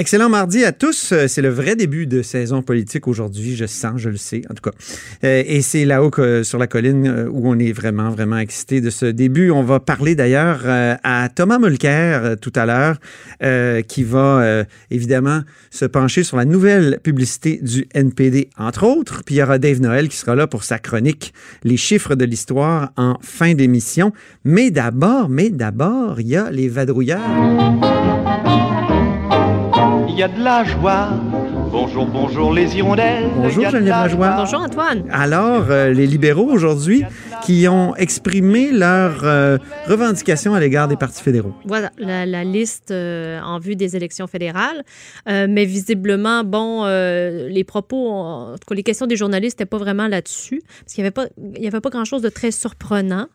Excellent mardi à tous. Euh, c'est le vrai début de saison politique aujourd'hui, je sens, je le sais, en tout cas. Euh, et c'est là-haut sur la colline euh, où on est vraiment, vraiment excité de ce début. On va parler d'ailleurs à Thomas Mulcair tout à l'heure, qui va évidemment se pencher sur la nouvelle publicité du NPD, entre autres. Puis il y aura Dave Noël qui sera là pour sa chronique Les chiffres de l'histoire en fin d'émission. Mais d'abord, mais d'abord, il y a les vadrouilleurs il y a de la joie. Bonjour, bonjour les hirondelles. Bonjour Geneviève Lajoie. Bonjour Antoine. Alors, euh, les libéraux aujourd'hui qui ont exprimé leur euh, revendication à l'égard des partis fédéraux. Voilà, la, liste euh, en vue des élections fédérales. mais visiblement, bon, les propos, en tout cas, les questions des journalistes n'étaient pas vraiment là-dessus, parce qu'il n'y avait pas, il y avait pas grand-chose de très surprenant.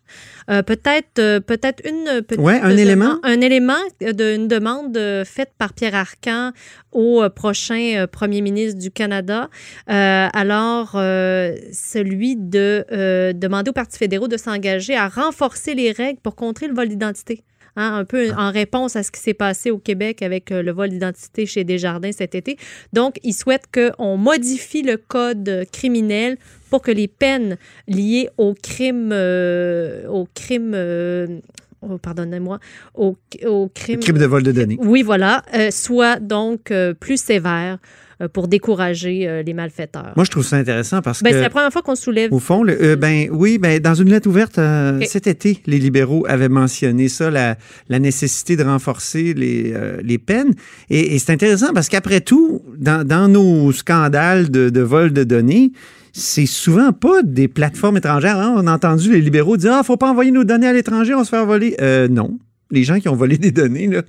peut-être, peut-être une petite... Ouais, un élément. Un élément d'une demande faite par Pierre Arcan au prochain premier ministre du Canada. alors, celui de demander au Fédéraux de s'engager à renforcer les règles pour contrer le vol d'identité. Hein, un peu en réponse à ce qui s'est passé au Québec avec euh, le vol d'identité chez Desjardins cet été. Donc, ils souhaitent qu'on modifie le code criminel pour que les peines liées au crime, euh, au crime euh, oh, pardonnez-moi, au, au, crime... crime de vol de données. Oui, voilà, soient donc plus sévères euh, pour décourager euh, les malfaiteurs. Moi, je trouve ça intéressant parce ben, que. C'est la première fois qu'on soulève. Au fond, euh, ben oui, ben dans une lettre ouverte cet été, les libéraux avaient mentionné ça, la, la nécessité de renforcer les, les peines. Et, c'est intéressant parce qu'après tout, dans, dans, nos scandales de, de vol de données, c'est souvent pas des plateformes étrangères. Hein. On a entendu les libéraux dire Ah, faut pas envoyer nos données à l'étranger, on se faire voler. non les gens qui ont volé des données là,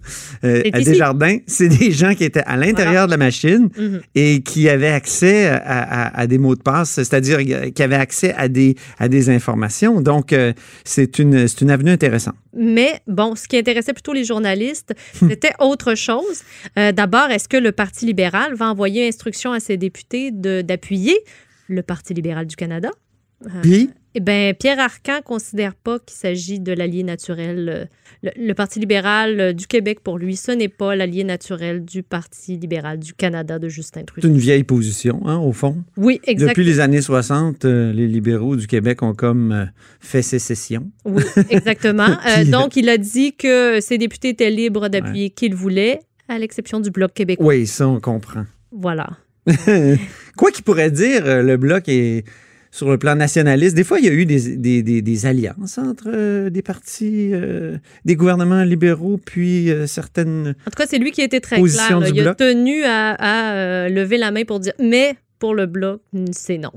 euh, à Desjardins, c'est des gens qui étaient à l'intérieur de la machine mhm. et qui avaient accès à, des mots de passe, c'est-à-dire qui avaient accès à des, à des informations. Donc, euh, c'est une, une avenue intéressante. Mais bon, ce qui intéressait plutôt les journalistes, c'était autre chose. Euh, d'abord, est-ce que le Parti libéral va envoyer instruction à ses députés d'appuyer le Parti libéral du Canada? Puis? Eh bien, Pierre Arcan considère pas qu'il s'agit de l'allié naturel. Euh, le, Parti libéral euh, du Québec, pour lui, ce n'est pas l'allié naturel du Parti libéral du Canada de Justin Trudeau. C'est une vieille position, hein, au fond. Oui, exactement. Depuis les années 60, euh, les libéraux du Québec ont comme fait sécession. Oui, exactement. donc, il a dit que ses députés étaient libres d'appuyer qui qu'ils voulaient, à l'exception du Bloc québécois. Oui, ça, on comprend. Voilà. Quoi qu'il pourrait dire, le Bloc est sur le plan nationaliste. Des fois, il y a eu des, des, des, alliances entre euh, des partis, euh, des gouvernements libéraux, puis euh, certaines. En tout cas, c'est lui qui a été très clair. Il a tenu à, à lever la main pour dire mais pour le bloc, c'est non.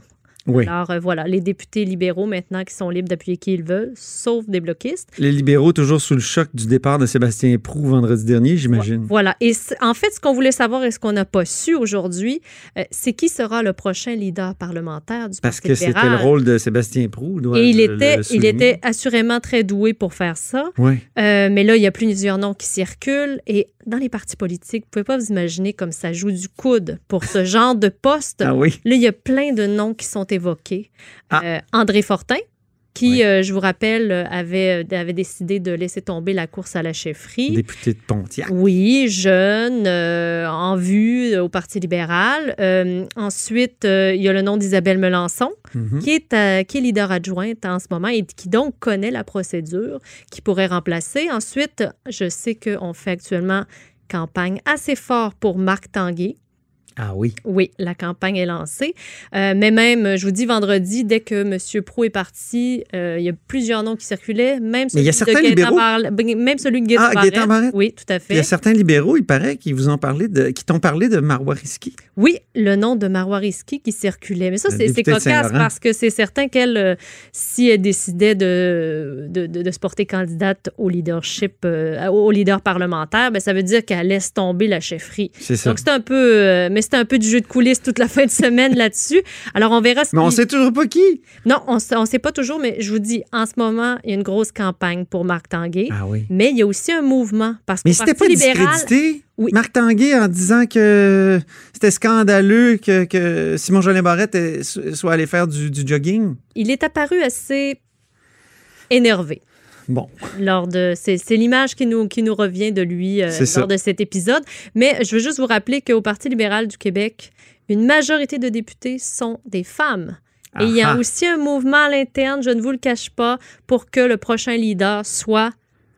Alors euh, voilà, les députés libéraux maintenant qui sont libres d'appuyer qui ils veulent, sauf des bloquistes. Les libéraux toujours sous le choc du départ de Sébastien Prou vendredi dernier, j'imagine. Voilà. Et en fait, ce qu'on voulait savoir et ce qu'on n'a pas su aujourd'hui, euh, c'est qui sera le prochain leader parlementaire du Parce Parti libéral. Parce que c'était le rôle de Sébastien Prou. Et il était, il était assurément très doué pour faire ça. Oui. Euh, mais là, il y a plusieurs noms qui circulent et dans les partis politiques, vous pouvez pas vous imaginer comme ça joue du coude pour ce genre de poste. Ah oui. Là, il y a plein de noms qui sont évoqués. Ah. Euh, André Fortin, qui, euh, je vous rappelle, avait, avait décidé de laisser tomber la course à la chefferie. Député de Pontiac. Oui, jeune, euh, en vue au Parti libéral. ensuite, il y a le nom d'Isabelle Melançon, mhm. qui, est, qui est leader adjointe en ce moment et qui donc connaît la procédure, qui pourrait remplacer. Ensuite, je sais qu'on fait actuellement campagne assez fort pour Marc Tanguay, ah oui. Oui, la campagne est lancée. Euh, mais même, je vous dis, vendredi, dès que M. Pro est parti, euh, il y a plusieurs noms qui circulaient. Même celui il y a certains de libéraux. même celui de ah, Oui, tout à fait. Il y a certains libéraux, il paraît, qui vous ont parlé de, qui t'ont parlé de Marois Risky. Oui, le nom de Marois Risky qui circulait. Mais ça, c'est cocasse parce que c'est certain qu'elle, euh, si elle décidait de, de, de, se porter candidate au leadership, au leader parlementaire, ben, ça veut dire qu'elle laisse tomber la chefferie. C'est ça. Donc, c'est un peu c'était un peu du jeu de coulisses toute la fin de semaine là-dessus. Alors, on verra. Ce mais on sait toujours pas qui. Non, on ne sait pas toujours, mais je vous dis, en ce moment, il y a une grosse campagne pour Marc Tanguay. Ah oui. Mais il y a aussi un mouvement. Parce mais c'était pas libéral, discrédité? Oui. Marc Tanguay en disant que c'était scandaleux que, Simon Jolin Barrette soit allé faire du, du jogging? Il est apparu assez énervé. Bon. Lors de, c'est, l'image qui nous, qui nous revient de lui euh, lors de cet épisode. Mais je veux juste vous rappeler qu'au Parti libéral du Québec, une majorité de députés sont des femmes. Et il y a aussi un mouvement à l'interne, je ne vous le cache pas, pour que le prochain leader soit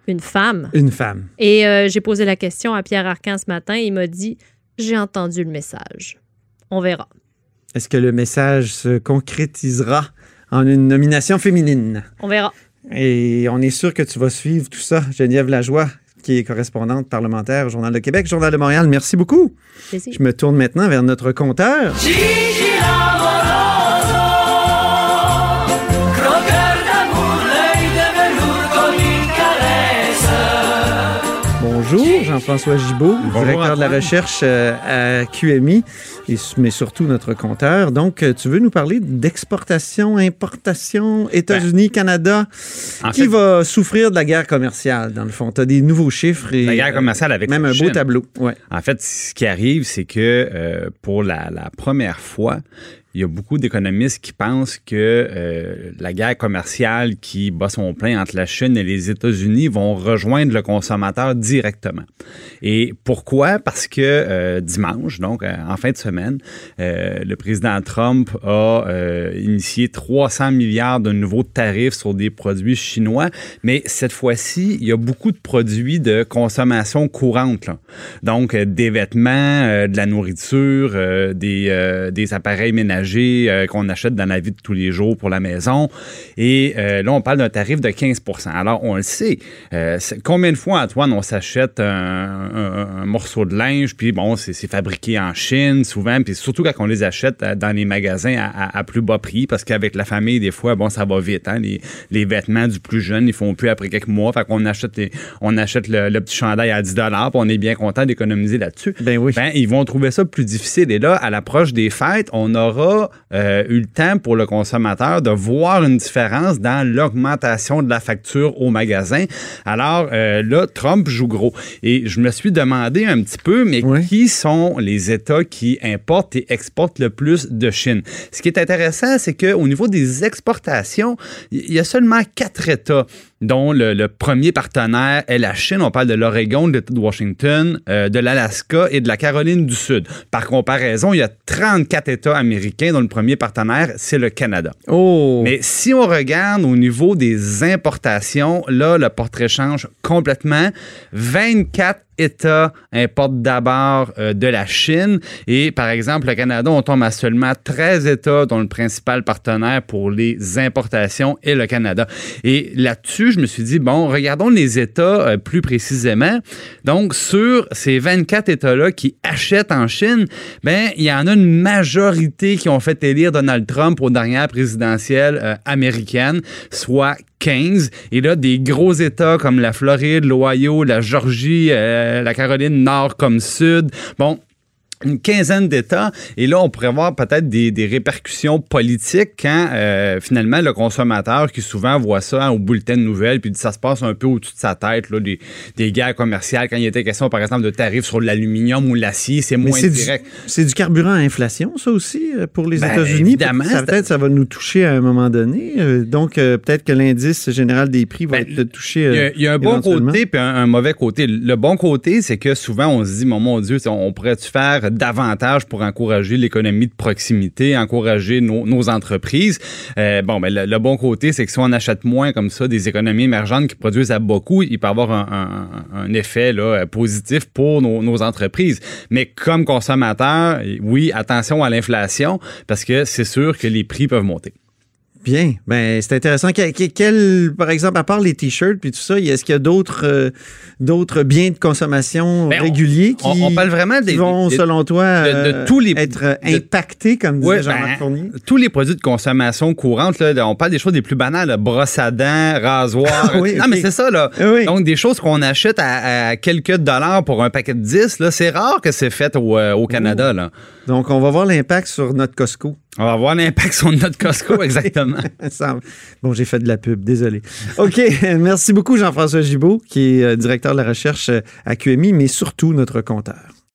une femme. Une femme. Et euh, j'ai posé la question à Pierre Arcan ce matin. il m'a dit J'ai entendu le message. On verra. Est-ce que le message se concrétisera en une nomination féminine? On verra. Et on est sûr que tu vas suivre tout ça, Geneviève Lajoie, qui est correspondante parlementaire au Journal de Québec, Journal de Montréal. Merci beaucoup. Je me tourne maintenant vers notre compteur. Bonjour, Jean-François Gibault, directeur de la recherche euh, à QMI, mais surtout notre compteur. Donc, euh, tu veux nous parler d'exportation, importation, États-Unis, ben, Canada, qui va souffrir de la guerre commerciale, dans le fond. Tu as des nouveaux chiffres. Et, la guerre commerciale avec Même un beau tableau. Ouais. En fait, ce qui arrive, c'est que euh, pour la, la première fois, il y a beaucoup d'économistes qui pensent que euh, la guerre commerciale qui bat son plein entre la Chine et les États-Unis vont rejoindre le consommateur directement. Et pourquoi? Parce que euh, dimanche, donc euh, en fin de semaine, le président Trump a initié 300 milliards de nouveaux tarifs sur des produits chinois, mais cette fois-ci, il y a beaucoup de produits de consommation courante. Donc, des vêtements, de la nourriture, des, des appareils ménagers euh, qu'on achète dans la vie de tous les jours pour la maison. Et euh, là, on parle d'un tarif de 15 Alors, on le sait. Euh, combien de fois, Antoine, on s'achète un, morceau de linge, puis bon, c'est fabriqué en Chine souvent, puis surtout quand on les achète dans les magasins à, plus bas prix, parce qu'avec la famille, des fois, bon, ça va vite. Hein? Les, vêtements du plus jeune, ils font plus après quelques mois. Fait qu'on achète, on achète le, petit chandail à 10 puis on est bien content d'économiser là-dessus. Ben oui. Ben, ils vont trouver ça plus difficile. Et là, à l'approche des fêtes, on aura euh, eu le temps pour le consommateur de voir une différence dans l'augmentation de la facture au magasin. Alors euh, là, Trump joue gros. Et je me suis demandé un petit peu, mais qui sont les États qui importent et exportent le plus de Chine? Ce qui est intéressant, c'est qu'au niveau des exportations, il y a seulement quatre États dont le, premier partenaire est la Chine. On parle de l'Oregon, de l'État de Washington, euh, de l'Alaska et de la Caroline du Sud. Par comparaison, il y a 34 États américains dont le premier partenaire, c'est le Canada. Oh. Mais si on regarde au niveau des importations, là, le portrait change complètement. 24 États importent d'abord euh, de la Chine. Et par exemple, le Canada, on tombe à seulement 13 États dont le principal partenaire pour les importations est le Canada. Et là-dessus, je me suis dit, bon, regardons les États euh, plus précisément. Donc, sur ces 24 États-là qui achètent en Chine, ben, il y en a une majorité qui ont fait élire Donald Trump aux dernières présidentielles euh, américaines, soit 15. Et là, des gros États comme la Floride, l'Ohio, la Georgie, euh, la Caroline Nord comme Sud. Bon, une quinzaine d'États. Et là, on pourrait avoir peut-être des, répercussions politiques quand euh, finalement le consommateur qui souvent voit ça au bulletin de nouvelles, puis ça se passe un peu au-dessus de sa tête, là, des, des guerres commerciales. Quand il était question, par exemple, de tarifs sur l'aluminium ou l'acier, c'est moins direct. C'est du carburant à inflation, ça aussi, euh, pour les ben, États-Unis. Évidemment. Peut-être ça va nous toucher à un moment donné. Euh, donc, peut-être que l'indice général des prix va ben, être touché. Il y, a, un bon côté puis un, mauvais côté. Le bon côté, c'est que souvent, on se dit, mon, mon Dieu, on pourrait-tu faire davantage pour encourager l'économie de proximité, encourager nos, entreprises. Euh, bon, ben, le, bon côté, c'est que si on achète moins comme ça des économies émergentes qui produisent à beaucoup, il peut avoir un, effet positif pour nos, nos, entreprises. Mais comme consommateur, oui, attention à l'inflation parce que c'est sûr que les prix peuvent monter. Bien, ben c'est intéressant. Quel, par exemple, à part les t-shirts puis tout ça, est-ce qu'il y a d'autres euh, d'autres biens de consommation ben, réguliers qui, on, parle vraiment des, vont, selon toi, de, euh, tous les, être impactés, comme disait Jean-Marc ben, Fournier? Tous les produits de consommation courante, là, on parle des choses les plus banales, brosse à dents, rasoir. oui, non, mais c'est ça, là. Donc, des choses qu'on achète à, quelques dollars pour un paquet de 10, là, c'est rare que c'est fait au, euh, au Canada, là. Donc, on va voir l'impact sur notre Costco. On va voir l'impact sur notre Costco, exactement. bon, j'ai fait de la pub, désolé. OK, merci beaucoup Jean-François Gibault, qui est euh, directeur de la recherche euh, à QMI, mais surtout notre compteur.